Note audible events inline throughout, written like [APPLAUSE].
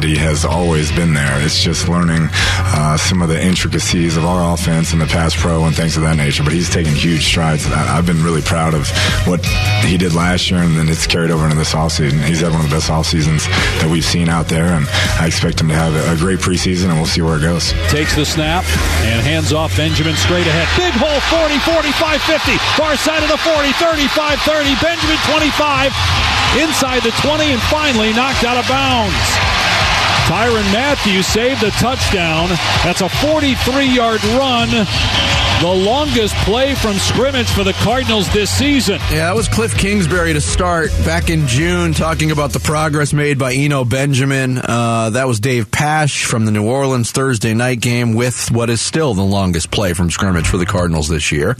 ability has always been there. It's just learning uh, some of the intricacies of our offense and the pass pro and things of that nature. But he's taken huge strides. I, I've been really proud of what he did last year, and then it's carried over into this offseason. He's had one of the best off seasons that we've seen out there, and I expect him to have a great preseason, and we'll see where it goes. Takes the snap and hands off Benjamin straight ahead. Big hole 40, 45, 50. Far side of the 40, 35, 30. Benjamin 25. Inside the 20 and finally knocked out of bounds. Tyrann Mathieu saved a touchdown. That's a 43 yard run. The longest play from scrimmage for the Cardinals this season. Yeah, that was Cliff Kingsbury to start back in June, talking about the progress made by Eno Benjamin. Uh, that was Dave Pasch from the New Orleans Thursday night game with what is still the longest play from scrimmage for the Cardinals this year.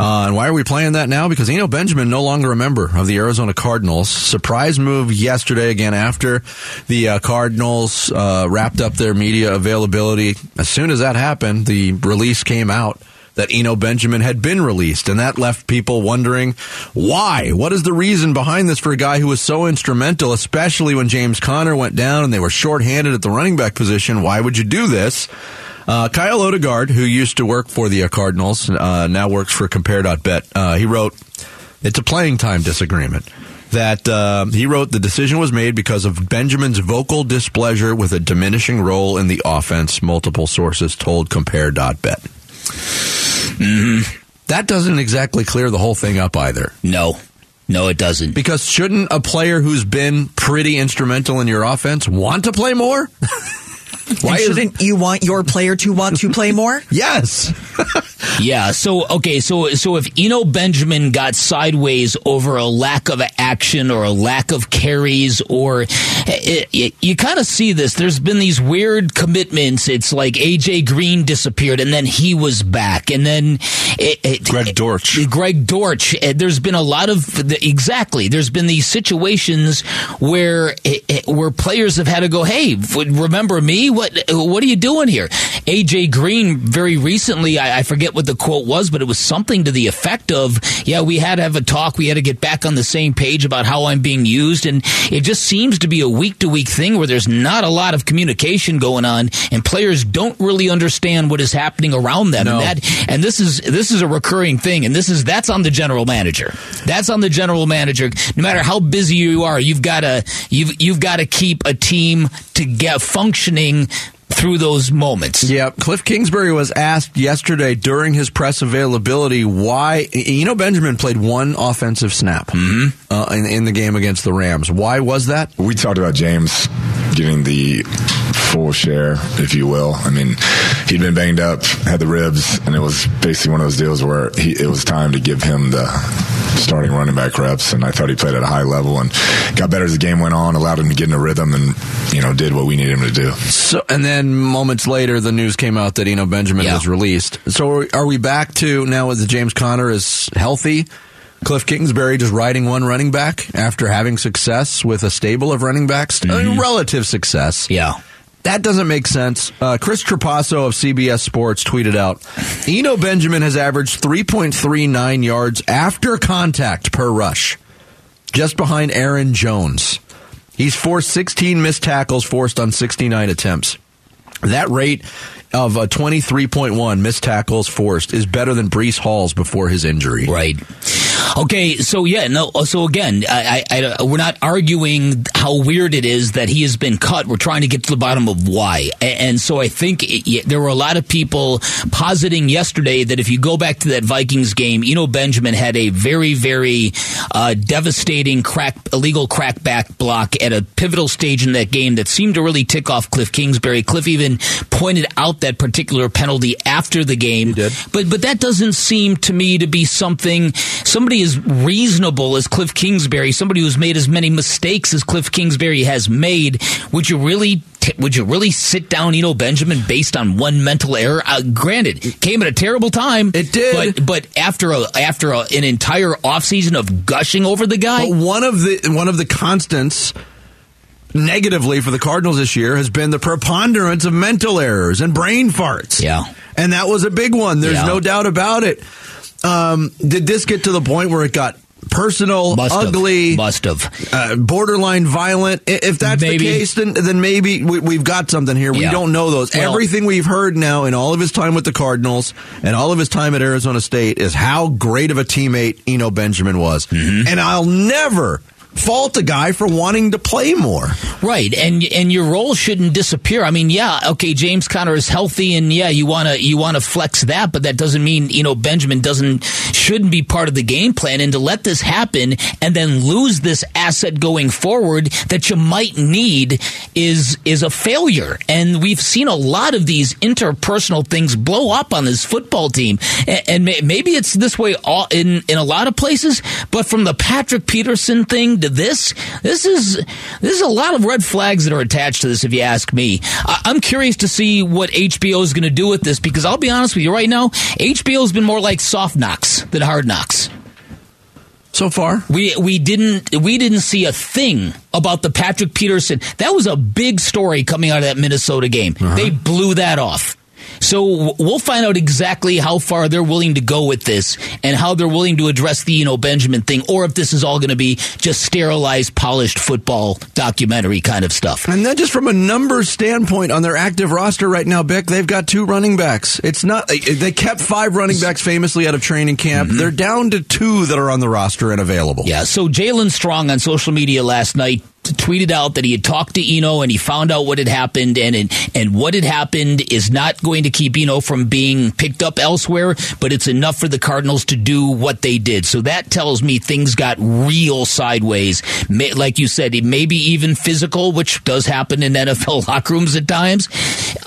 Uh, and why are we playing that now? Because Eno Benjamin no longer a member of the Arizona Cardinals. Surprise move yesterday again after the uh, Cardinals uh, wrapped up their media availability. As soon as that happened, the release came out that Eno Benjamin had been released, and that left people wondering why. What is the reason behind this for a guy who was so instrumental, especially when James Conner went down and they were shorthanded at the running back position? Why would you do this? Uh, Kyle Odegard, who used to work for the Cardinals, uh, now works for Compare.bet, uh, he wrote, It's a playing time disagreement that uh, he wrote the decision was made because of Benjamin's vocal displeasure with a diminishing role in the offense. Multiple sources told Compare.bet. Mm-hmm. That doesn't exactly clear the whole thing up either. No. No, it doesn't. Because shouldn't a player who's been pretty instrumental in your offense want to play more? [LAUGHS] [LAUGHS] Why shouldn't you want your player to want to play more? [LAUGHS] yes. [LAUGHS] yeah. So okay. So so if Eno Benjamin got sideways over a lack of action or a lack of carries, or eh, eh, it, it, you kind of see this. There's been these weird commitments. It's like AJ Green disappeared and then he was back, and then it, Greg Dortch. Greg Dortch. Eh, there's been a lot of exactly. There's been these situations where where players have had to go. Hey, remember me? What what are you doing here? AJ Green very recently, I, I, forget what the quote was, but it was something to the effect of, "Yeah, we had to have a talk. We had to get back on the same page about how I'm being used." And it just seems to be a week to week thing where there's not a lot of communication going on, and players don't really understand what is happening around them. No. And that and this is this is a recurring thing, and this is that's on the general manager. That's on the general manager. No matter how busy you are, you've got to you've you've got to keep a team to get functioning through those moments. Yeah, Cliff Kingsbury was asked yesterday during his press availability why you know Benjamin played one offensive snap mm-hmm. uh, in, in the game against the Rams. Why was that? We talked about James getting the full share, if you will. I mean, he'd been banged up, had the ribs, and it was basically one of those deals where he, it was time to give him the starting running back reps. And I thought he played at a high level and got better as the game went on, allowed him to get in a rhythm, and you know did what we needed him to do. So, and then moments later, the news came out that Eno Benjamin Yeah. was released. So, are we back to now that James Conner is healthy? Cliff Kingsbury just riding one running back after having success with a stable of running backs, Uh, relative success. Yeah. That doesn't make sense. Uh, Chris Trapasso of CBS Sports tweeted out Eno Benjamin has averaged 3.39 yards after contact per rush, just behind Aaron Jones. He's forced 16 missed tackles forced on 69 attempts. That rate of uh, 23.1 missed tackles forced is better than Breece Hall's before his injury. Right. Okay, so yeah, no. So again, I, I, I, we're not arguing how weird it is that he has been cut. We're trying to get to the bottom of why. And so I think it, there were a lot of people positing yesterday that if you go back to that Vikings game, Eno Benjamin had a very, very uh, devastating crack, illegal crackback block at a pivotal stage in that game that seemed to really tick off Cliff Kingsbury. Cliff even pointed out that particular penalty after the game. did. But but that doesn't seem to me to be something somebody as reasonable as Cliff Kingsbury, somebody who's made as many mistakes as Cliff Kingsbury has made. Would you really? T- would you really sit down, Eno Benjamin, based on one mental error? Uh, granted, it came at a terrible time. It did. but but after a after a, an entire offseason of gushing over the guy, But one of the one of the constants negatively for the Cardinals this year has been the preponderance of mental errors and brain farts. Yeah. And that was a big one. There's Yeah. no doubt about it. Um, did this get to the point where it got personal, Must have. ugly, Must have. uh, borderline violent. If that's Maybe. the case, then then maybe we, we've got something here. We Yeah. don't know those. Well- Everything we've heard now in all of his time with the Cardinals and all of his time at Arizona State is how great of a teammate Eno Benjamin was, Mm-hmm. and I'll never fault a guy for wanting to play more. Right, and and your role shouldn't disappear. I mean, yeah, okay, James Conner is healthy, and yeah, you wanna you wanna flex that, but that doesn't mean you know Benjamin doesn't shouldn't be part of the game plan. And to let this happen and then lose this asset going forward that you might need is is a failure. And we've seen a lot of these interpersonal things blow up on this football team, and, and may, maybe it's this way all in in a lot of places. But from the Patrick Peterson thing to this, this is this is a lot of red flags that are attached to this. If you ask me, I, I'm curious to see what HBO is going to do with this because I'll be honest with you right now, HBO has been more like soft knocks than hard knocks. So far, We we didn't we didn't see a thing about the Patrick Peterson. That was a big story coming out of that Minnesota game. Uh-huh. They blew that off. So we'll find out exactly how far they're willing to go with this and how they're willing to address the you know Benjamin thing, or if this is all going to be just sterilized, polished football documentary kind of stuff. And then just from a numbers standpoint on their active roster right now, Bick, they've got two running backs. It's not uh, they kept five running backs famously out of training camp. Mm-hmm. They're down to two that are on the roster and available. Yeah, so Jaelen Strong on social media last night tweeted out that he had talked to Eno and he found out what had happened and and, what had happened is not going to keep Eno from being picked up elsewhere, but it's enough for the Cardinals to do what they did. So that tells me things got real sideways. Like you said, it maybe even physical, which does happen in [LAUGHS] NFL locker rooms at times.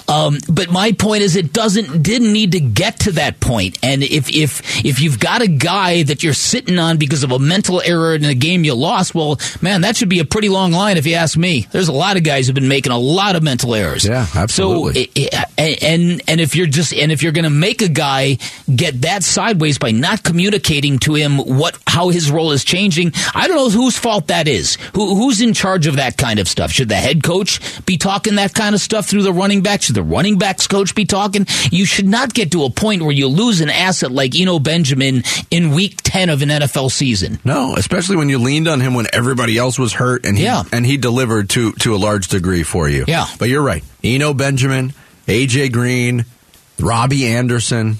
Um, but my point is, it doesn't didn't need to get to that point. And if if if you've got a guy that you're sitting on because of a mental error in a game you lost, well, man, that should be a pretty long line if you ask me. There's a lot of guys who've been making a lot of mental errors. Yeah, absolutely. So it, it, and and if you're just and if you're going to make a guy get that sideways by not communicating to him what how his role is changing, I don't know whose fault that is. Who who's in charge of that kind of stuff? Should the head coach be talking that kind of stuff through the running back? Should the running backs coach be talking? You should not get to a point where you lose an asset like Eno Benjamin in week ten of an NFL season. No, especially when you leaned on him when everybody else was hurt and he, Yeah. And he delivered to to a large degree for you. Yeah. But you're right. Eno Benjamin, AJ Green, Robbie Anderson,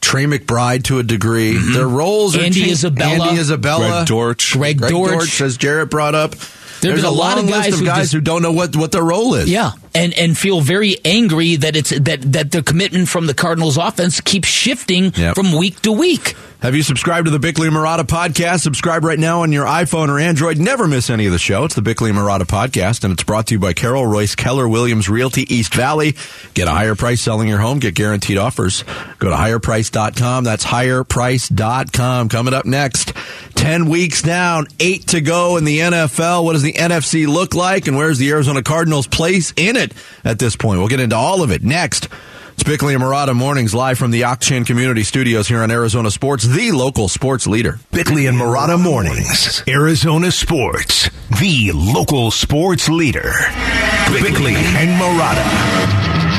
Trey McBride to a degree. Their roles are Mm-hmm. Andy changed. Isabella. Andy Isabella. Greg Dortch. Greg, Greg Dortch. Dortch, as Jarrett brought up. There've a, a lot long of guys list of who guys just- who don't know what, what their role is. Yeah, and and feel very angry that it's that that the commitment from the Cardinals offense keeps shifting Yep. from week to week. Have you subscribed to the Bickley Marotta podcast? Subscribe right now on your iPhone or Android. Never miss any of the show. It's the Bickley Marotta podcast, and it's brought to you by Carol Royse Keller Williams Realty East Valley. Get a higher price selling your home. Get guaranteed offers. Go to higherprice.com. That's higherprice.com. Coming up next, 10 weeks down, 8 to go in the NFL. What does the NFC look like, and where's the Arizona Cardinals' place in it at this point? We'll get into all of it next. It's Bickley and Marotta mornings live from the Octane Community Studios here on Arizona Sports, the local sports leader. Bickley and Marotta Mornings. Arizona Sports, the local sports leader. Bickley and Marotta.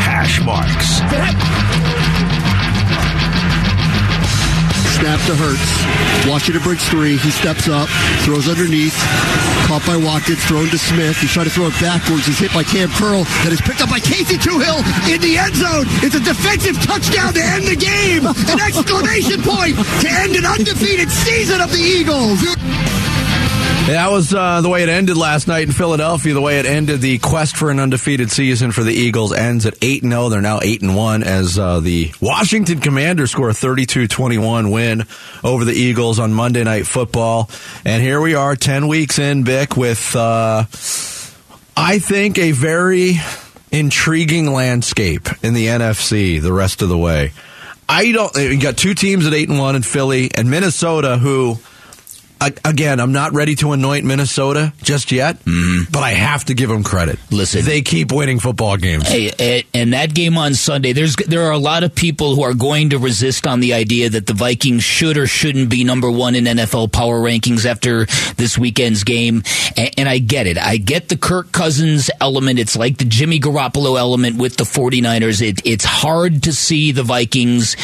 Hash marks. Snap to Hurts. Washington breaks three. He steps up, throws underneath. Caught by Watkins, thrown to Smith. He's trying to throw it backwards. He's hit by Cam Curl. That is picked up by Casey Toohill in the end zone. It's a defensive touchdown to end the game. An exclamation point to end an undefeated season of the Eagles. That was uh, the way it ended last night in Philadelphia. The way it ended the quest for an undefeated season for the Eagles ends at 8 0. They're now 8 1 as uh, the Washington Commanders score a 32 21 win over the Eagles on Monday Night Football. And here we are, 10 weeks in, Bick, with, uh, I think, a very intriguing landscape in the NFC the rest of the way. I don't. You got two teams at eight and one in Philly and Minnesota, who again, I'm not ready to anoint Minnesota just yet, but I have to give them credit. Listen. they keep winning football games. Hey, eh, and that game on Sunday, there's there are a lot of people who are going to resist on the idea that the Vikings should or shouldn't be number one in NFL power rankings after this weekend's game, and, and I get it. I get the Kirk Cousins element. It's like the Jimmy Garoppolo element with the 49ers. It, it's hard to see the Vikings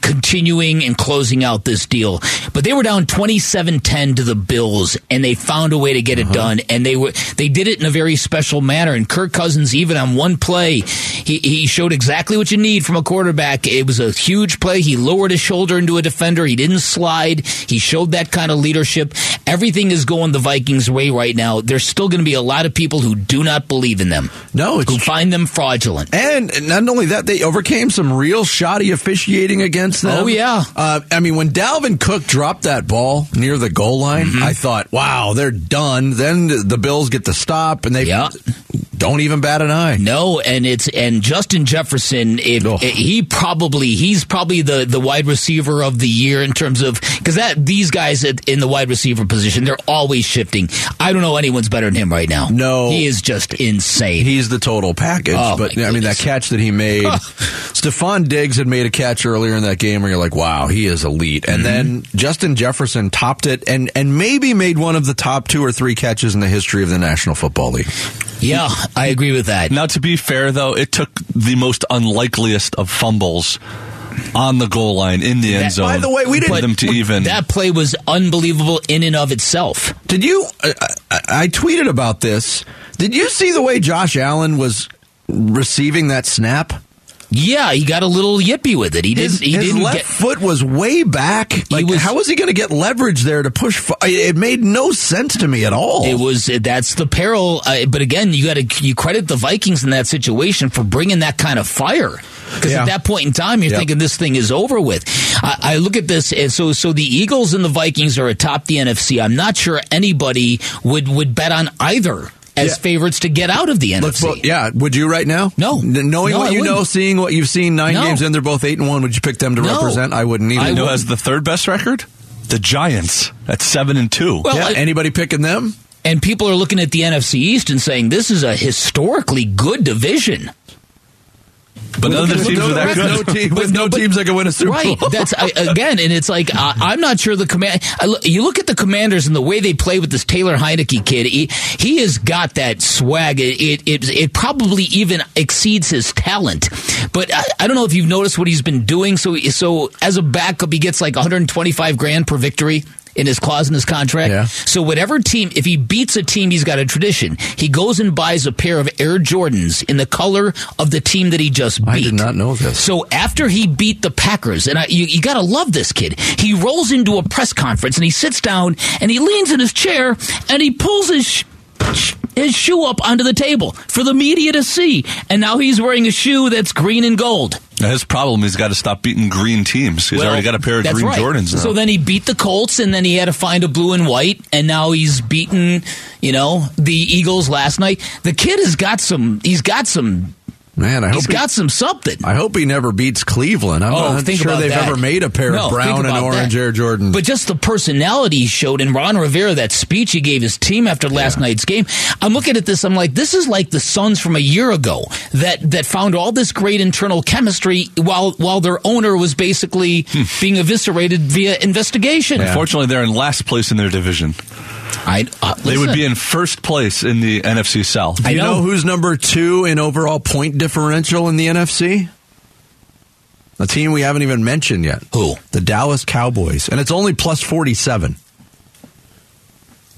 continuing and closing out this deal. But they were down 27-10 to the Bills, and they found a way to get it uh-huh. done. And they were they did it in a very special manner. And Kirk Cousins, even on one play, he, he showed exactly what you need from a quarterback. It was a huge play. He lowered his shoulder into a defender. He didn't slide. He showed that kind of leadership. Everything is going the Vikings' way right now. There's still going to be a lot of people who do not believe in them. No, it's who find them fraudulent. And not only that, they overcame some real shoddy officiating against them. Oh, yeah. Uh, I mean, when Dalvin Cook dropped that ball near the goal line, Mm-hmm. I thought, wow, they're done. Then the Bills get the stop, and they. Don't even bat an eye. No, and it's and Justin Jefferson. If Oh. he probably he's probably the the wide receiver of the year in terms of because that these guys in the wide receiver position they're always shifting. I don't know anyone's better than him right now. No. he is just insane. He's the total package. Oh, but I mean, that catch that he made, [LAUGHS] Stefon Diggs had made a catch earlier in that game where you're like, wow, he is elite. And mm-hmm. then Justin Jefferson topped it and, and maybe made one of the top two or three catches in the history of the National Football League. Yeah, I agree with that. Now, to be fair, though, it took the most unlikeliest of fumbles on the goal line in the end zone. by the way, we didn't- them to even. That play was unbelievable in and of itself. Did you? I, I, I tweeted about this. Did you see the way Josh Allen was receiving that snap? Yeah, he got a little yippy with it. He His, didn't. He his didn't left get. foot was way back. Like, was- how was he going to get leverage there to push? It made no sense to me at all. It was that's the peril. Uh, but again, you got to you credit the Vikings in that situation for bringing that kind of fire. Because Yeah. at that point in time, you're Yep. thinking this thing is over with. I, I look at this, and so so the Eagles and the Vikings are atop the NFC. I'm not sure anybody would would bet on either as Yeah. favorites to get out of the Let's NFC. vote. Yeah, would you right now? No. N- knowing No, what I you know, wouldn't. seeing what you've seen, nine No. games in, they're both eight and one. Would you pick them to No. represent? I wouldn't either. I know, wouldn't. has the third best record? The Giants at seven and two. Well, yeah, I- anybody picking them? and people are looking at the NFC East and saying this is a historically good division. But none of the With teams no, that with good. no team, [LAUGHS] with no no, teams that can win a Super Right. Bowl. That's I, again, and it's like I, I'm not sure the command. I, you look at the Commanders and the way they play with this Taylor Heinicke kid. He, he has got that swag. It, it it it probably even exceeds his talent. But I, I don't know if you've noticed what he's been doing. So so as a backup, he gets like 125 grand per victory. In his clause in his contract. Yeah. So whatever team, if he beats a team, he's got a tradition. He goes and buys a pair of Air Jordans in the color of the team that he just beat. I did not know this. So after he beat the Packers, and I, you, you got to love this kid. He rolls into a press conference and he sits down and he leans in his chair and he pulls his sh- his shoe up onto the table for the media to see. And now he's wearing a shoe that's green and gold. His problem, he's got to stop beating green teams. He's Well, already got a pair of green right. Jordans now. So then he beat the Colts, and then he had to find a blue and white, and now he's beaten, you know, the Eagles last night. The kid has got some. He's got some. Man, I hope He's he, got some something. I hope he never beats Cleveland. I'm Oh, not think sure they've that. ever made a pair No, of brown and orange that. Air Jordans. But just the personality he showed in Ron Rivera, that speech he gave his team after last night's game. I'm looking at this. I'm like, this is like the Suns from a year ago that that found all this great internal chemistry while while their owner was basically hmm. being eviscerated via investigation. Unfortunately, they're in last place in their division. I, uh, They would be in first place in the NFC South. Do I you know. know. who's number two in overall point differential in the NFC? A team we haven't even mentioned yet. Who? The Dallas Cowboys, and it's only plus forty-seven.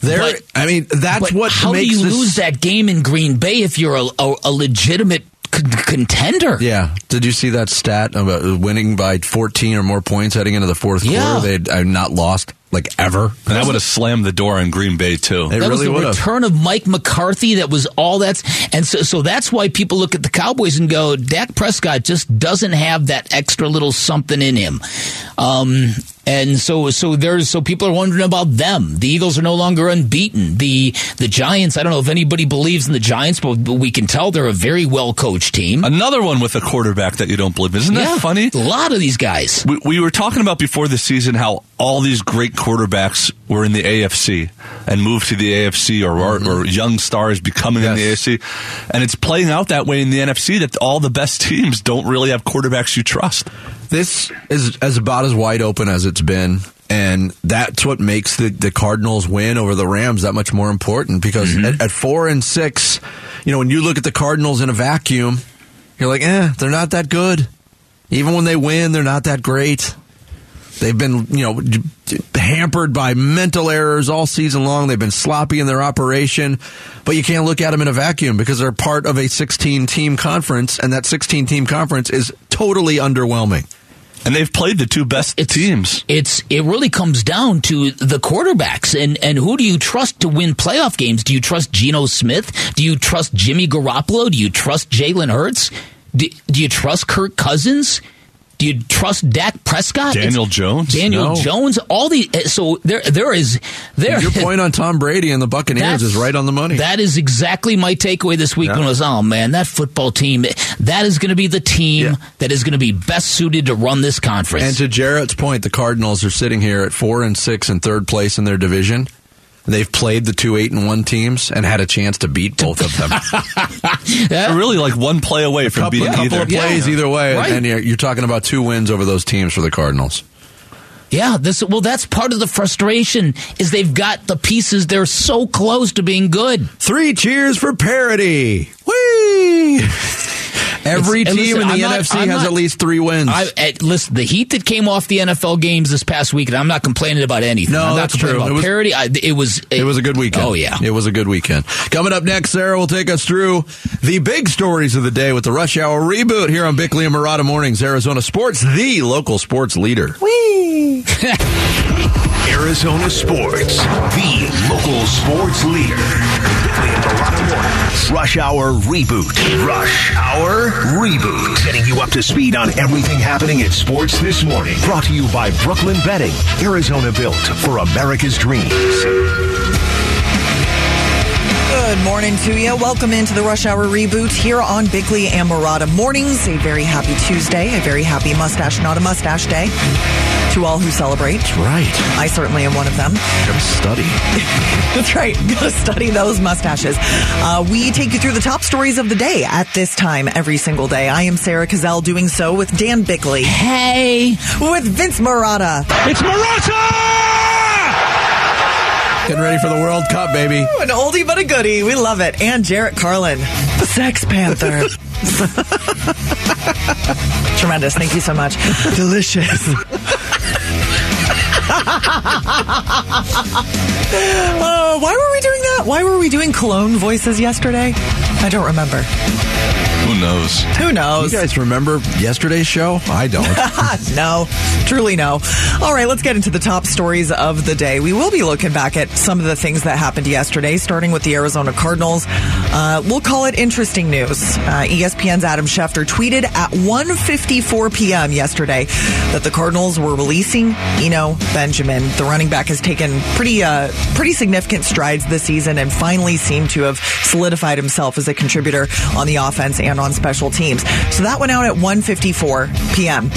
There, But- I mean, that's But what how do you this, lose that game in Green Bay if you're a, a, a legitimate con- contender? Yeah. Did you see that stat about winning by 14 or more points heading into the fourth Yeah. quarter? They'd uh, not lost like ever. And that would have slammed the door on Green Bay, too. It that was really the would have. return of Mike McCarthy. That was all that's, and so so that's why people look at the Cowboys and go, Dak Prescott just doesn't have that extra little something in him. Um, and so so there's so people are wondering about them. The Eagles are no longer unbeaten. The the Giants. I don't know if anybody believes in the Giants, but we can tell they're a very well coached team. Another one with a quarterback that you don't believe. Isn't that funny? A lot of these guys. We, we were talking about before the season how all these great quarterbacks were in the AFC and moved to the AFC or, or, or young stars becoming in the AFC. And it's playing out that way in the NFC that all the best [LAUGHS] teams don't really have quarterbacks you trust. This is as about as wide open as it's been. And that's what makes the, the Cardinals win over the Rams that much more important because at, at four and six, you know, when you look at the Cardinals in a vacuum, you're like, eh, they're not that good. Even when they win, they're not that great. They've been, you know, hampered by mental errors all season long. They've been sloppy in their operation, but you can't look at them in a vacuum because they're part of a 16 team conference, and that 16 team conference is totally underwhelming. And they've played the two best it's, teams. It's it really comes down to the quarterbacks and and who do you trust to win playoff games? Do you trust Geno Smith? Do you trust Jimmy Garoppolo? Do you trust Jalen Hurts? Do, do you trust Kirk Cousins? Do you trust Dak Prescott? Daniel it's, Jones? Daniel No. Jones? All the eh, so there there is there. Your [LAUGHS] point on Tom Brady and the Buccaneers is right on the money. That is exactly my takeaway this week. Yeah. When I was, oh man, that football team, eh, that is going to be the team Yeah. that is going to be best suited to run this conference. And to Jarrett's point, the Cardinals are sitting here at four and six in third place in their division. They've played the two eight and one teams and had a chance to beat both of them. [LAUGHS] [LAUGHS] They're really like one play away from couple, beating couple either. of plays Yeah. either way, Right. and you're, you're talking about two wins over those teams for the Cardinals. Yeah, this well that's part of the frustration is they've got the pieces they're so close to being good. Three cheers for parity. Whee! [LAUGHS] Every It's- team listen, in the I'm not- NFC I'm has not- at least three wins. I at, listen, the heat that came off the NFL games this past week, and I'm not complaining about anything. No, I'm not that's complaining true. About It was- parity, I, it was eh, it was a good weekend. Oh yeah, It was a good weekend. Coming up next, Sarah will take us through the big stories of the day with the Rush Hour reboot here on Bickley and Marotta Mornings, Arizona Sports, the local sports leader. [LAUGHS] Arizona Sports, the local sports leader. Rush Hour Reboot. Rush Hour Reboot. Getting you up to speed on everything happening in sports this morning. Brought to you by Brooklyn Bedding. Arizona built for America's dreams. Good morning to you. Welcome into the Rush Hour reboot here on Bickley and Marotta Mornings. A very happy Tuesday, a very happy mustache, not a mustache day to all who celebrate. That's Right. I certainly am one of them. Gotta study. [LAUGHS] That's right. Gotta study those mustaches. Uh, we take you through the top stories of the day at this time every single day. I am Sarah Cazell doing so with Dan Bickley, Hey, with Vince Marotta, It's Marotta! Getting ready for the World Cup, baby. an oldie but a goodie. We love it. And Jarrett Carlin, the Sex Panther. [LAUGHS] [LAUGHS] Tremendous. Thank you so much. Delicious. Uh, why were we doing that? Why were we doing cologne voices yesterday? I don't remember. Who knows? Who knows? You knows? guys remember yesterday's show? I don't. [LAUGHS] no, truly no. All right, let's get into the top stories of the day. We will be looking back at some of the things that happened yesterday, starting with the Arizona Cardinals. Uh, we'll call it interesting news. Uh, ESPN's Adam Schefter tweeted at 1:54 p.m. yesterday that the Cardinals were releasing Eno Benjamin. The running back has taken pretty uh, pretty significant strides this season and finally seemed to have solidified himself as a contributor on the offense and on special teams. So that went out at 1:54 p.m.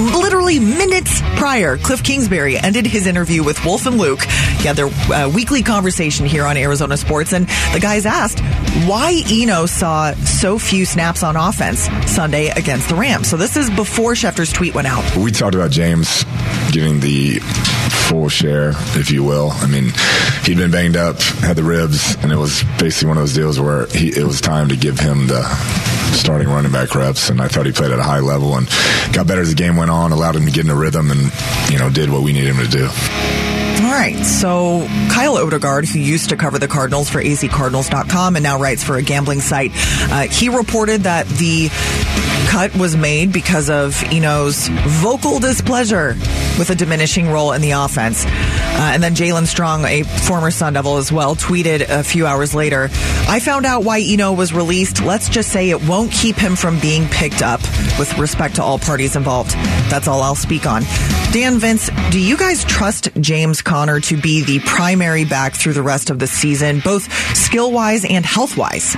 Literally minutes prior, Cliff Kingsbury ended his interview with Wolf and Luke. Had their uh, weekly conversation here on Arizona Sports, and the guys asked why Eno saw so few snaps on offense Sunday against the Rams. So this is before Schefter's tweet went out. We talked about James getting the full share, if you will. I mean, he'd been banged up, had the ribs, and it was basically one of those deals where he, it was time to give him the starting running back reps. And I thought he played at a high level and got better as the game went on, allowed him to get in a rhythm, and you know did what we needed him to do. All right. So Kyle Odegard, who used to cover the Cardinals for azcardinals.com and now writes for a gambling site, uh, he reported that the cut was made because of Eno's vocal displeasure with a diminishing role in the offense. Uh, and then Jaelen Strong, a former Sun Devil as well, tweeted a few hours later, I found out why Eno was released. Let's just say it won't keep him from being picked up with respect to all parties involved. That's all I'll speak on. Dan Vince, do you guys trust James Conner to be the primary back through the rest of the season, both skill wise and health wise?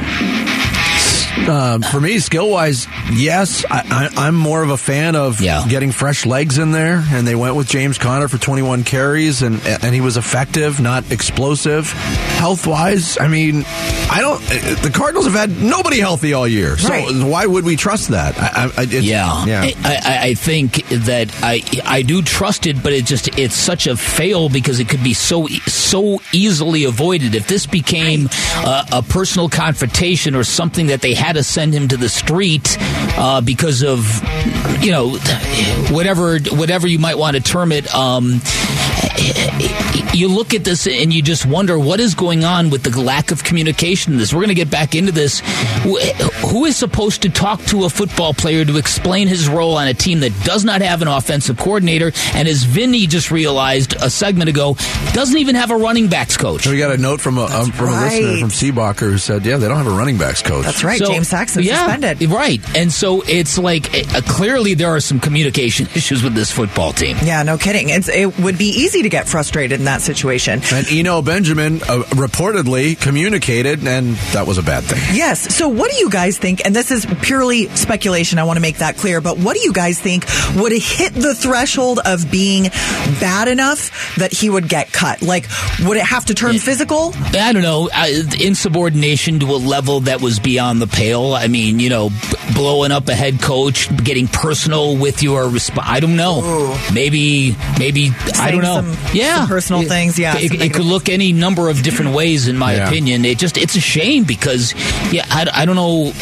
Um, for me, skill wise, yes. I, I, I'm more of a fan of Yeah. getting fresh legs in there, and they went with James Conner for 21 carries, and and he was effective, not explosive. Health wise, I mean, I don't. uh, The Cardinals have had nobody healthy all year, so Right. why would we trust that? I, I, I- it's- Yeah, yeah. I, I, I think that I I do trust it, but it just it's such a fail because it could be so e- so easily avoided if this became uh, a personal confrontation or something that they had to send him to the street uh, because of you know whatever whatever you might want to term it. Um, you look at this and you just wonder what is going on with the lack of communication in this. We're going to get back into this. Who is supposed to talk to a football player to explain his role on a team that does not have an offensive coordinator? And as Vinny just realized a segment ago, doesn't even have a running backs coach. We got a note from a um, from right. a listener from Seabacher who said, "Yeah, they don't have a running backs coach." That's right. So- James Saxon yeah, suspended. Right. And so it's like uh, clearly there are some communication [LAUGHS] issues with this football team. Yeah, no kidding. It's, it would be easy to get frustrated in that situation. And Eno Benjamin uh, reportedly communicated, and that was a bad thing. Yes. So, what do you guys think? And this is purely speculation. I want to make that clear. But what do you guys think would hit the threshold of being bad enough that he would get cut? Like, would it have to turn physical? I don't know, uh, insubordination to a level that was beyond the pale. I mean, you know, b- blowing up a head coach, getting personal with your resp- I don't know. Maybe, maybe I don't know. Some- yeah, some personal It- things, yeah, it, it could look any number of different ways, in my Yeah. opinion. It just it's a shame because yeah, I, I don't know.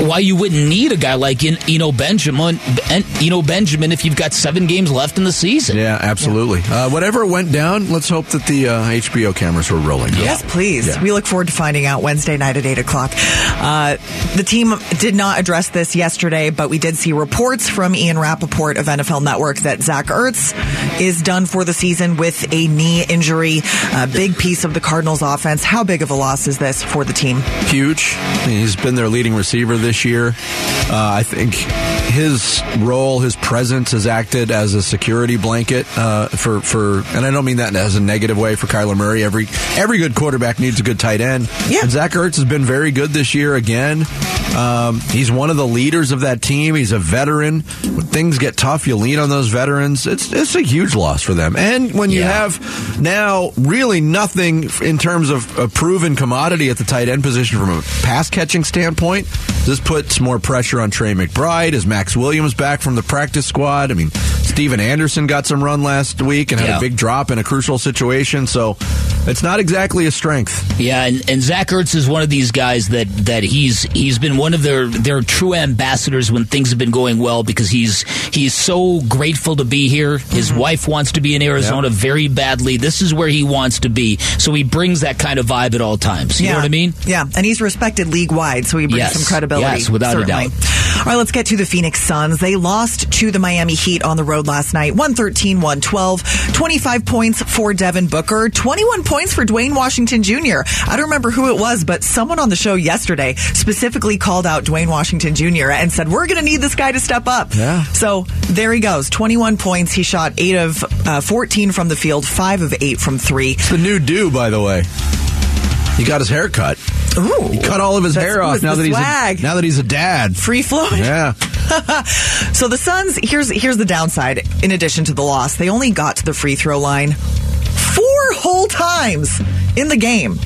Why you wouldn't need a guy like En- Eno Benjamin, Ben- Eno Benjamin, if you've got seven games left in the season? Yeah, absolutely. Uh, whatever went down, let's hope that the uh, HBO cameras were rolling. Yes, please. Yeah. We look forward to finding out Wednesday night at 8 o'clock. Uh, the team did not address this yesterday, but we did see reports from Ian Rapoport of NFL Network that Zach Ertz is done for the season with a knee injury. A big piece of the Cardinals offense. How big of a loss is this for the team? huge. I mean, he's been their leading receiver this year. Uh, I think his role, his presence, has acted as a security blanket uh, for for, and I don't mean that as a negative way for Kyler Murray. Every every good quarterback needs a good tight end. Yeah. And Zach Ertz has been very good this year again. Um, he's one of the leaders of that team. He's a veteran. When things get tough, you lean on those veterans. It's it's a huge loss for them. And when you Yeah. have now really nothing in terms of a proven commodity at the tight end position from a pass catching standpoint, this puts more pressure on Trey McBride. Is Maxx Williams back from the practice squad? I mean, Stephen Anderson got some run last week and had Yeah. a big drop in a crucial situation. So it's not exactly a strength. Yeah, and, and Zach Ertz is one of these guys that, that he's he's been one of their their true ambassadors when things have been going well because he's he's so grateful to be here. His mm-hmm. wife wants to be in Arizona very badly. This is where he wants to be, so he brings that kind of vibe at all times. You know what I mean? Yeah, and he's respected league wide, so he brings Yes. some credibility. Yes, without a doubt. All right, let's get to the Phoenix Suns. They lost to the Miami Heat on the road last night 113 112. 25 points for Devin Booker, 21 points for Duane Washington Jr. I don't remember who it was, but someone on the show yesterday specifically called out Duane Washington Jr. and said, We're going to need this guy to step up. Yeah. So there he goes 21 points. He shot 8 of uh, 14 from the field, 5 of 8 from 3. It's the new do, by the way. He got his hair cut. Ooh. He cut all of his hair off now that he's a, now that he's a dad. Free flowing. Yeah. [LAUGHS] So the Suns, here's here's the downside. In addition to the loss, they only got to the free throw line four whole times in the game,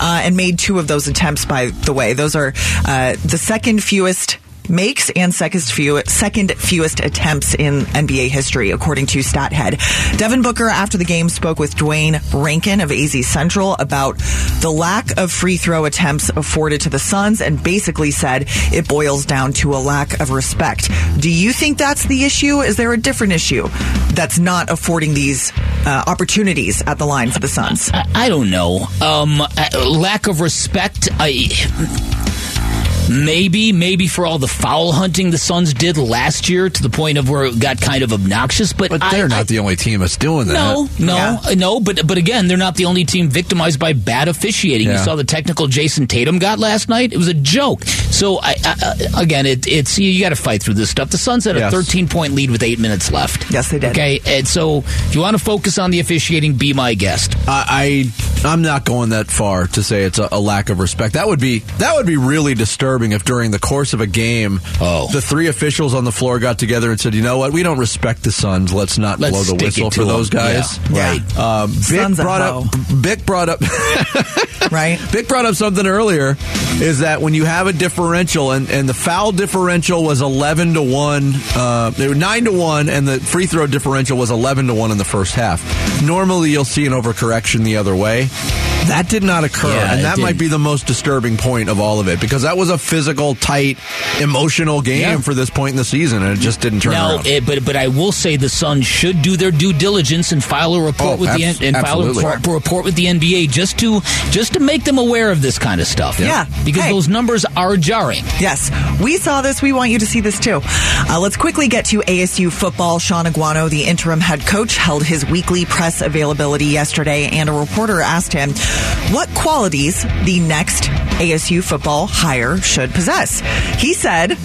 uh, and made two of those attempts. By the way, those are uh, the second fewest makes and second few, second fewest attempts in NBA history, according to StatHead. Devin Booker, after the game, spoke with Duane Rankin of AZ Central about the lack of free throw attempts afforded to the Suns and basically said it boils down to a lack of respect. Do you think that's the issue? Is there a different issue that's not affording these uh, opportunities at the line for the Suns? I, I don't know. Um, uh, lack of respect. I maybe maybe for all the foul hunting the Suns did last year to the point of where it got kind of obnoxious. But, But they're I- not the only team that's doing that. No, no, Yeah. uh, no. But but again, they're not the only team victimized by bad officiating. You saw the technical Jayson Tatum got last night. It was a joke. So I, I, I- again, it, it's you, you got to fight through this stuff. The Suns had a Yes. 13 point lead with eight minutes left. Yes, they did. Okay, and so if you want to focus on the officiating, be my guest. I, I I'm not going that far to say it's a, a lack of respect. That would be that would be really disturbing if during the course of a game, Oh. the three officials on the floor got together and said, "You know what? We don't respect the Suns. Let's not Let's blow the whistle it to for those guys." Yeah. Right. Um, Vic Suns brought up. Bick brought up. [LAUGHS] Right? Vic brought up something earlier. Is that when you have a differential and, and the foul differential was eleven to one, uh, they were nine to one, and the free throw differential was eleven to one in the first half. Normally, you'll see an overcorrection the other way. That did not occur, Yeah, and that might be the most disturbing point of all of it because that was a physical, tight, emotional game Yeah. for this point in the season, and it just didn't turn Now, around. eh, but but I will say the Suns should do their due diligence and file a report Oh, with the abs- N- and file a report, report with the NBA just to just to make them aware of this kind of stuff. Yeah. because Hey. those numbers are jarring. Yes, we saw this. We want you to see this too. Uh, let's quickly get to ASU football. Shaun Aguano, the interim head coach, held his weekly press availability yesterday, and a reporter asked him what qualities the next ASU football hire should possess. He said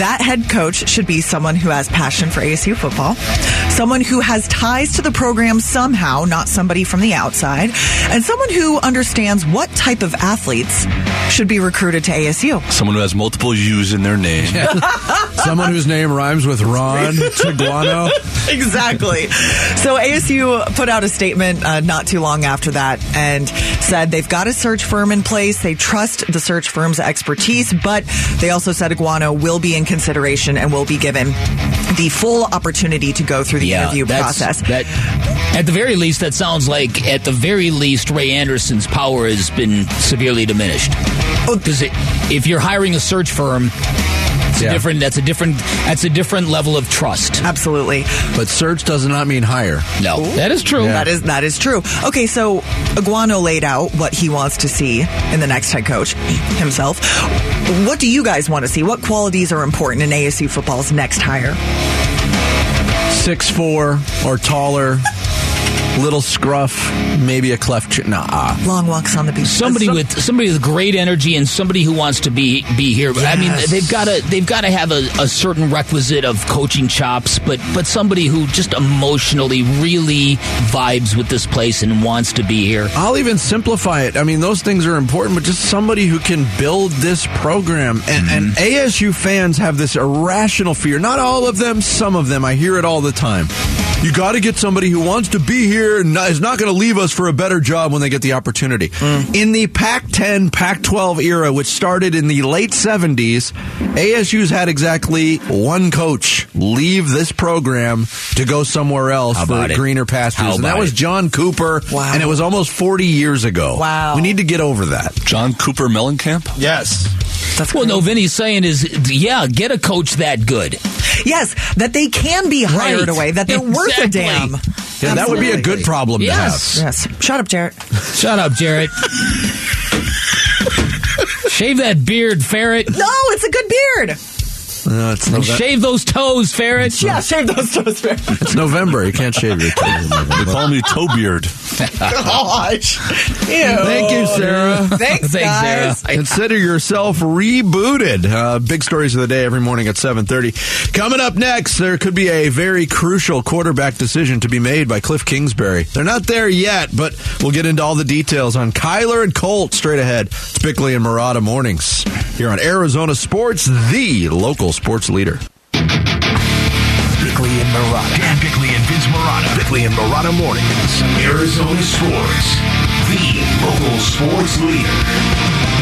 that head coach should be someone who has passion for ASU football, someone who has ties to the program somehow, not somebody from the outside, and someone who understands what type of athletes should be recruited to ASU. Someone who has multiple U's in their name. [LAUGHS] Someone whose name rhymes with Ron Taguano. [LAUGHS] exactly. So ASU put out a statement uh, not too long after that and said they've got a search firm in place. They trust the search firm's expertise, but they also said Aguano will be in consideration and will be given the full opportunity to go through the interview that's- process. That, at the very least, that sounds like at the very least, Ray Anderson's power has been severely diminished. Oh. Because if you're hiring a search firm, it's a different. That's a different. That's a different level of trust. Absolutely. But search does not mean hire. No, that is true. That is that is true. Okay, so Aguano laid out what he wants to see in the next head coach himself. What do you guys want to see? What qualities are important in ASU football's next hire? Six four or taller, [LAUGHS] little scruff, maybe a cleft chin. Nah. Ah. Long walks on the beach. somebody uh, Some- with somebody with great energy and somebody who wants to be be here. I mean, they've got to they've got to have a, a certain requisite of coaching chops, but but somebody who just emotionally really vibes with this place and wants to be here. I'll even simplify it. I mean, those things are important, but just somebody who can build this program. And, and mm-hmm. ASU fans have this irrational fear. Not all of them, some of them. I hear it all the time. You got to get somebody who wants to be here and is not going to leave us for a better job when they get the opportunity. Mm. In the Pac 10, Pac 12 era, which started in the late 70s, ASU's had exactly one coach leave this program to go somewhere else How for about it? greener pastures. And that was? John Cooper. Wow. And it was almost 40 years ago. Wow. We need to get over that. John Cooper Mellencamp? Yes. That's Well, great. no, Vinny's saying is, yeah, get a coach that good. Yes, that they can be hired Right. away, that they're worth a damn. Yeah, that would be a good problem Yes. to have. Yes. Shut up, Jarrett. Shut up, Jarrett. [LAUGHS] Shave that beard, Ferret. No, it's a good beard. Uh, it's, And Nove- shave those toes, Ferret. Yeah, shave those toes, Ferret. it's November. You can't shave your toes [LAUGHS] They call me Toebeard. Gosh. Ew. Thank you, Sarah. [LAUGHS] Thanks, Thanks, guys. Sarah. [LAUGHS] Consider yourself rebooted. Uh, big stories of the day every morning at 7.30. Coming up next, there could be a very crucial quarterback decision to be made by Cliff Kingsbury. They're not there yet, but we'll get into all the details on Kyler and Colt straight ahead. It's Bickley and Marotta Mornings here on Arizona Sports, the local sports leader. Bickley and Marotta. Dan Bickley and Vince Marotta. Bickley and Marotta mornings. Arizona sports. The local sports leader.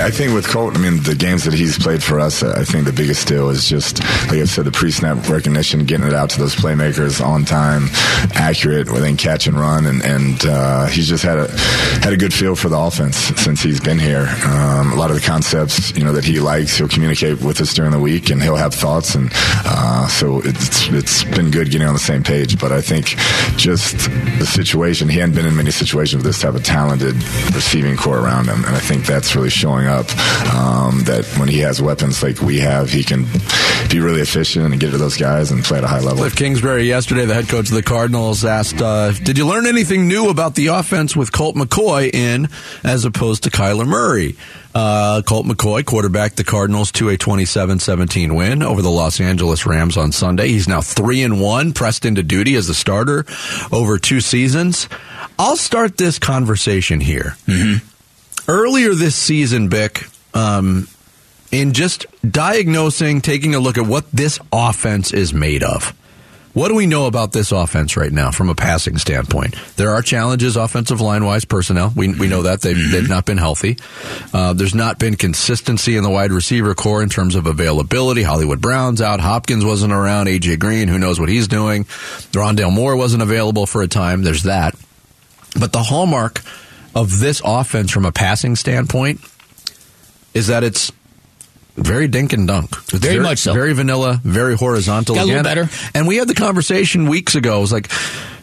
I think with Colt, I mean, the games that he's played for us, I think the biggest deal is just, like I said, the pre-snap recognition, getting it out to those playmakers on time, accurate, within catch and run, and, and uh, he's just had a had a good feel for the offense since he's been here. Um, a lot of the concepts, you know, that he likes, he'll communicate with us during the week, and he'll have thoughts, and uh, so it's it's been good getting on the same page. But I think just the situation, he hadn't been in many situations with this type of talented receiving corps around him, and I think that's really showing up. Um, that when he has weapons like we have, he can be really efficient and get to those guys and play at a high level. Cliff Kingsbury yesterday, the head coach of the Cardinals, asked, uh, "Did you learn anything new about the offense with Colt McCoy in, as opposed to Kyler Murray?" Uh, Colt McCoy quarterbacked the Cardinals to a 27-17 win over the Los Angeles Rams on Sunday. He's now three and one, pressed into duty as a starter over two seasons. I'll start this conversation here. Earlier this season, Bick, um, in just diagnosing, taking a look at what this offense is made of. What do we know about this offense right now from a passing standpoint? There are challenges offensive line wise personnel. We, we know that they've, they've not been healthy. Uh, there's not been consistency in the wide receiver corps in terms of availability. Hollywood Brown's out. Hopkins wasn't around. AJ Green, who knows what he's doing. Rondale Moore wasn't available for a time. There's that. But the hallmark of this offense from a passing standpoint is that it's very dink and dunk. It's Very much so. Very vanilla, very horizontal. Got a little again. better. And we had the conversation weeks ago. It was like,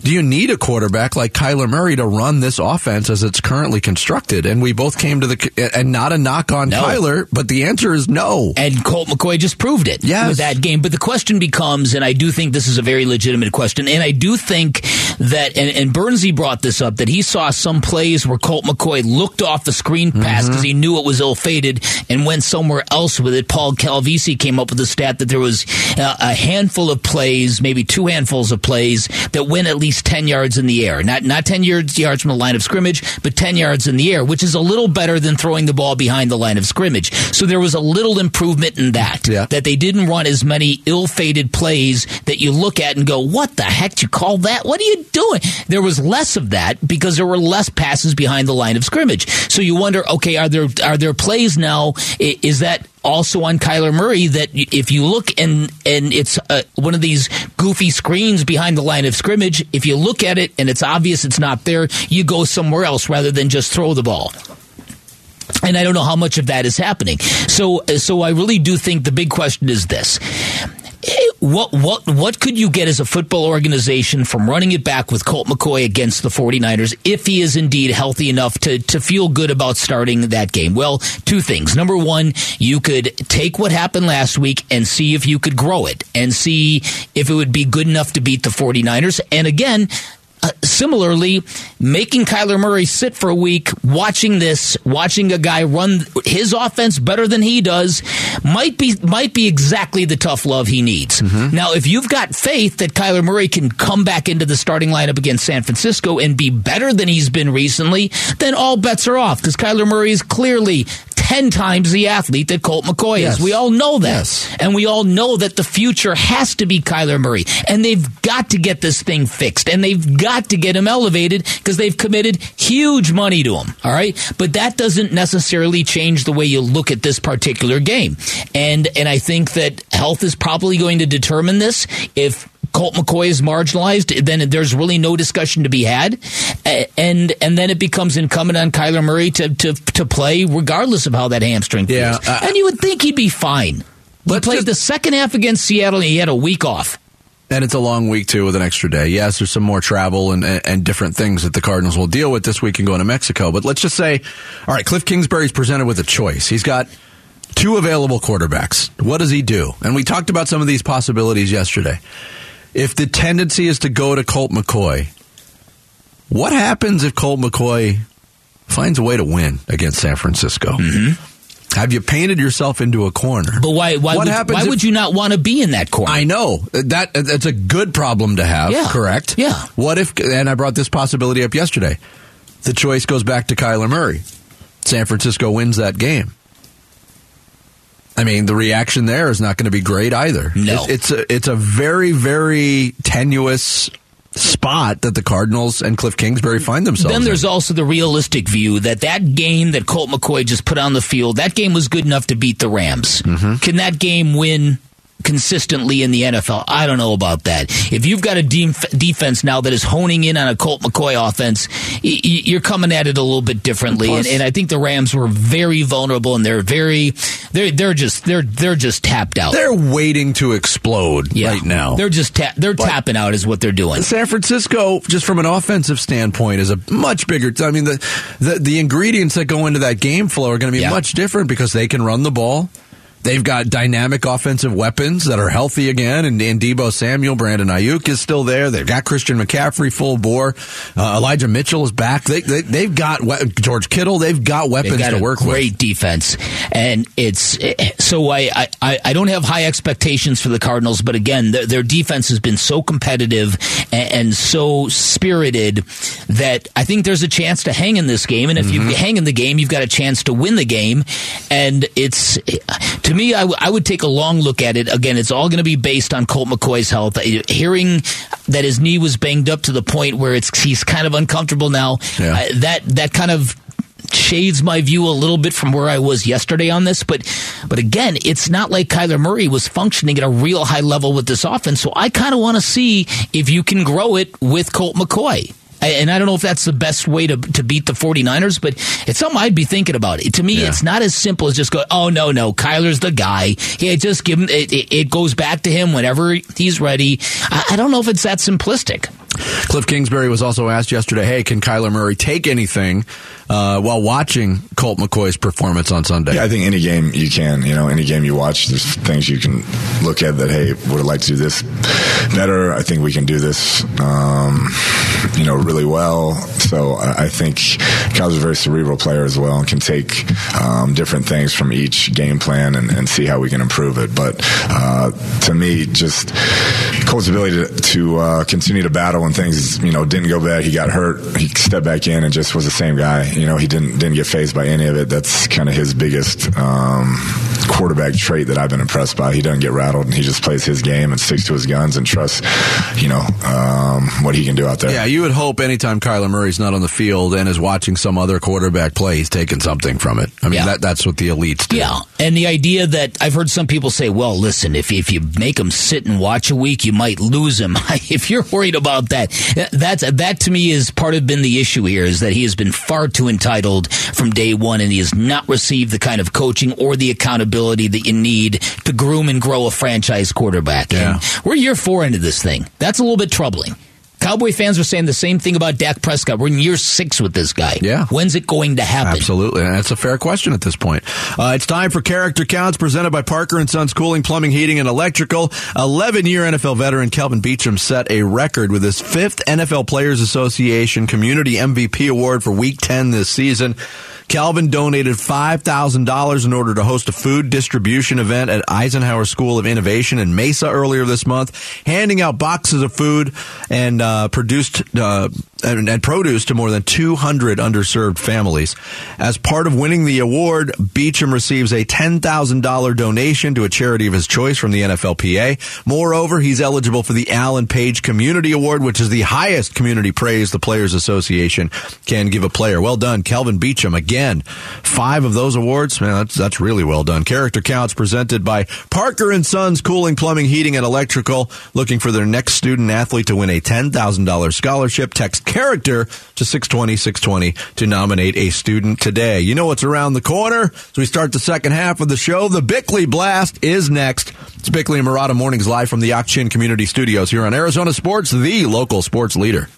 do you need a quarterback like Kyler Murray to run this offense as it's currently constructed? And we both came to the and not a knock on No. Kyler, but the answer is no. And Colt McCoy just proved it Yes. with that game. But the question becomes, and I do think this is a very legitimate question, and I do think that, and, and Bernsey brought this up, that he saw some plays where Colt McCoy looked off the screen pass Mm-hmm. because he knew it was ill fated and went somewhere else with it. Paul Calvisi came up with the stat that there was uh, a handful of plays, maybe two handfuls of plays, that went at least 10 yards in the air. Not, not 10 yards, yards from the line of scrimmage, but 10 yards in the air, which is a little better than throwing the ball behind the line of scrimmage. So there was a little improvement in that. Yeah. That they didn't run as many ill-fated plays that you look at and go, "What the heck? did You call that? What are you doing?" There was less of that because there were less passes behind the line of scrimmage. So you wonder, okay, are there are there plays now? Is that also on Kyler Murray that if you look and and it's uh, one of these goofy screens behind the line of scrimmage, if you look at it and it's obvious it's not there, you go somewhere else rather than just throw the ball and I don't know how much of that is happening. So, so I really do think the big question is this: what what what could you get as a football organization from running it back with Colt McCoy against the 49ers if he is indeed healthy enough to to feel good about starting that game? Well, two things. Number one, you could take what happened last week and see if you could grow it and see if it would be good enough to beat the 49ers. And again, uh, similarly, making Kyler Murray sit for a week, watching this, watching a guy run his offense better than he does, might be might be exactly the tough love he needs. Now, if you've got faith that Kyler Murray can come back into the starting lineup against San Francisco and be better than he's been recently, then all bets are off because Kyler Murray is clearly. 10 times the athlete that Colt McCoy Yes. is. We all know that. Yes. And we all know that the future has to be Kyler Murray. And they've got to get this thing fixed. And they've got to get him elevated because they've committed huge money to him. All right. But that doesn't necessarily change the way you look at this particular game. And, and I think that health is probably going to determine this. If Colt McCoy is marginalized, then there's really no discussion to be had, and and then it becomes incumbent on Kyler Murray to to, to play regardless of how that hamstring feels. Yeah, uh, and you would think he'd be fine. He played just- the second half against Seattle, and he had a week off. And it's a long week too with an extra day. Yes, there's some more travel and, and, different things that the Cardinals will deal with this week and going to Mexico. But let's just say, all right, Cliff Kingsbury's presented with a choice. He's got two available quarterbacks. What does he do? And we talked about some of these possibilities yesterday. If the tendency is to go to Colt McCoy, what happens if Colt McCoy finds a way to win against San Francisco? Mm-hmm. Have you painted yourself into a corner? But why? Why, What would, happens why if- would you not want to be in that corner? I know that that's a good problem to have. Yeah. Correct. Yeah. What if? And I brought this possibility up yesterday. The choice goes back to Kyler Murray. San Francisco wins that game. I mean, the reaction there is not going to be great either. No. It's, it's a it's a very very tenuous spot that the Cardinals and Cliff Kingsbury find themselves. Then there's in. also the realistic view that that game that Colt McCoy just put on the field, that game was good enough to beat the Rams. Mm-hmm. Can that game win consistently in the NFL? I don't know about that. If you've got a def- defense now that is honing in on a Colt McCoy offense, y- you're coming at it a little bit differently. Plus- and, and I think the Rams were very vulnerable and they're very they're they're just they're they're just tapped out. they're waiting to explode Yeah. right now. They're just ta- they're But- tapping out is what they're doing. San Francisco, just from an offensive standpoint, is a much bigger. I mean, the the, the ingredients that go into that game flow are going to be Yeah. much different because they can run the ball. They've got dynamic offensive weapons that are healthy again, and, and Deebo Samuel, Brandon Aiyuk is still there. They've got Christian McCaffrey full bore. Uh, Elijah Mitchell is back. They, they, they've got we- George Kittle. They've got weapons They've got to work great with. defense, and it's so I, I I don't have high expectations for the Cardinals, but again, their, their defense has been so competitive and, and so spirited that I think there's a chance to hang in this game, and if Mm-hmm. you hang in the game, you've got a chance to win the game, and it's to me, I, w- I would take a long look at it. Again, it's all going to be based on Colt McCoy's health. Hearing that his knee was banged up to the point where it's he's kind of uncomfortable now, Yeah. uh, that that kind of shades my view a little bit from where I was yesterday on this, but but again, it's not like Kyler Murray was functioning at a real high level with this offense. So I kind of want to see if you can grow it with Colt McCoy. And I don't know if that's the best way to, to beat the 49ers, but it's something I'd be thinking about. To me, Yeah. it's not as simple as just go, oh, no, no, Kyler's the guy. Yeah, just give him, it, it, it goes back to him whenever he's ready. I, I don't know if it's that simplistic. Cliff Kingsbury was also asked yesterday, hey, can Kyler Murray take anything uh, while watching Colt McCoy's performance on Sunday? Yeah, I think any game you can, you know, any game you watch, there's things you can look at that, hey, would I like to do this better? I think we can do this, um, you know, really well. So I, I think Kyle's a very cerebral player as well and can take um, different things from each game plan and, and see how we can improve it. But uh, to me, just Colt's ability to, to uh, continue to battle when things, you know, didn't go bad. He got hurt. He stepped back in and just was the same guy. You know, he didn't didn't get phased by any of it. That's kind of his biggest um, quarterback trait that I've been impressed by. He doesn't get rattled and he just plays his game and sticks to his guns and trusts, you know, um, what he can do out there. Yeah, you would hope anytime Kyler Murray's not on the field and is watching some other quarterback play, he's taking something from it. I mean, Yeah. that, that's what the elites do. Yeah, and the idea that I've heard some people say, "Well, listen, if if you make him sit and watch a week, you might lose him." [LAUGHS] if you're worried about that, that's that to me is part of been the issue here is that he has been far too entitled from day one, and he has not received the kind of coaching or the accountability that you need to groom and grow a franchise quarterback. Yeah. And we're year four into this thing. That's a little bit troubling. Cowboy fans are saying the same thing about Dak Prescott. We're in year six with this guy. Yeah. When's it going to happen? Absolutely, and that's a fair question at this point. Uh, it's time for Character Counts, presented by Parker and Sons Cooling, Plumbing, Heating, and Electrical. Eleven-year NFL veteran Kelvin Beachum set a record with his fifth NFL Players Association Community MVP award for Week Ten this season. Calvin donated $5,000 in order to host a food distribution event at Eisenhower School of Innovation in Mesa earlier this month, handing out boxes of food and uh, produced uh, and, and produce to more than 200 underserved families. As part of winning the award, Beachum receives a $10,000 donation to a charity of his choice from the NFLPA. Moreover, he's eligible for the Alan Page Community Award, which is the highest community praise the Players Association can give a player. Well done, Kelvin Beachum. Again, five of those awards. Man, that's, that's really well done. Character Counts presented by Parker and Sons Cooling, Plumbing, Heating, and Electrical. Looking for their next student athlete to win a $10,000 scholarship. Text character to 620 620 to nominate a student today. You know what's around the corner? As we start the second half of the show, the Bickley Blast is next. It's Bickley and Marotta Mornings live from the Ak-Chin Community Studios here on Arizona Sports, the local sports leader.